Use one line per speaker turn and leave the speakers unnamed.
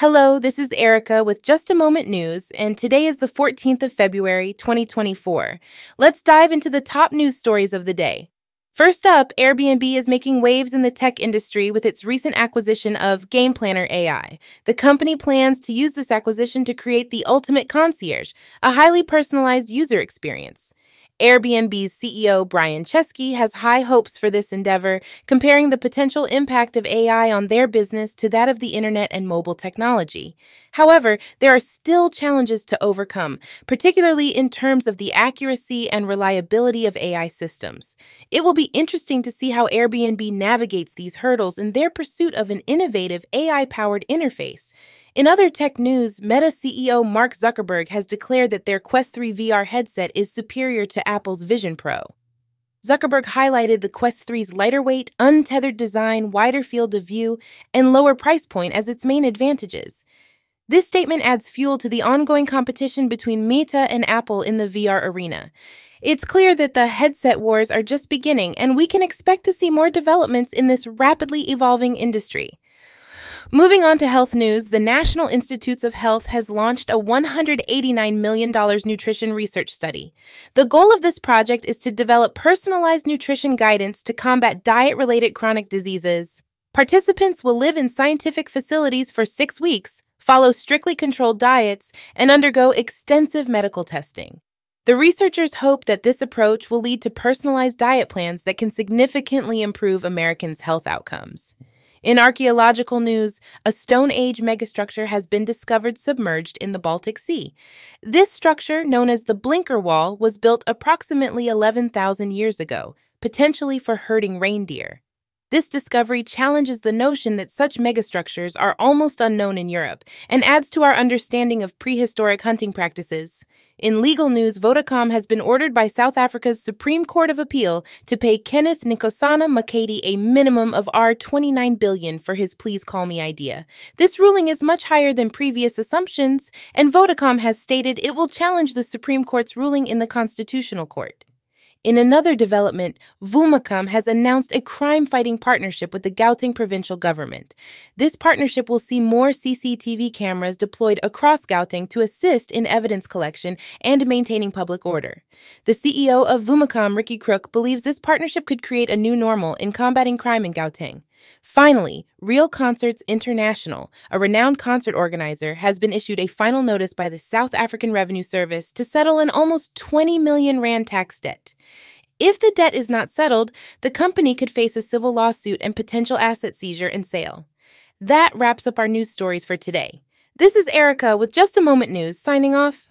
Hello, this is Erica with Just a Moment News, and today is the 14th of February, 2024. Let's dive into the top news stories of the day. First up, Airbnb is making waves in the tech industry with its recent acquisition of Game Planner AI. The company plans to use this acquisition to create the ultimate concierge, a highly personalized user experience. Airbnb's CEO Brian Chesky has high hopes for this endeavor, comparing the potential impact of AI on their business to that of the internet and mobile technology. However, there are still challenges to overcome, particularly in terms of the accuracy and reliability of AI systems. It will be interesting to see how Airbnb navigates these hurdles in their pursuit of an innovative AI powered interface. In other tech news, Meta CEO Mark Zuckerberg has declared that their Quest 3 VR headset is superior to Apple's Vision Pro. Zuckerberg highlighted the Quest 3's lighter weight, untethered design, wider field of view, and lower price point as its main advantages. This statement adds fuel to the ongoing competition between Meta and Apple in the VR arena. It's clear that the headset wars are just beginning, and we can expect to see more developments in this rapidly evolving industry. Moving on to health news, the National Institutes of Health has launched a $189 million nutrition research study. The goal of this project is to develop personalized nutrition guidance to combat diet related chronic diseases. Participants will live in scientific facilities for six weeks, follow strictly controlled diets, and undergo extensive medical testing. The researchers hope that this approach will lead to personalized diet plans that can significantly improve Americans' health outcomes. In archaeological news, a Stone Age megastructure has been discovered submerged in the Baltic Sea. This structure, known as the Blinker Wall, was built approximately 11,000 years ago, potentially for herding reindeer. This discovery challenges the notion that such megastructures are almost unknown in Europe and adds to our understanding of prehistoric hunting practices. In legal news, Vodacom has been ordered by South Africa's Supreme Court of Appeal to pay Kenneth Nkosana Makate a minimum of R29 billion for his please call me idea. This ruling is much higher than previous assumptions, and Vodacom has stated it will challenge the Supreme Court's ruling in the Constitutional Court. In another development, Vumacam has announced a crime fighting partnership with the Gauteng provincial government. This partnership will see more CCTV cameras deployed across Gauteng to assist in evidence collection and maintaining public order. The CEO of Vumacam, Ricky Croock, believes this partnership could create a new normal in combating crime in Gauteng. Finally, Real Concerts International, a renowned concert organizer, has been issued a final notice by the South African Revenue Service to settle an almost 20 million rand tax debt. If the debt is not settled, the company could face a civil lawsuit and potential asset seizure and sale. That wraps up our news stories for today. This is Erica with Just a Moment News signing off.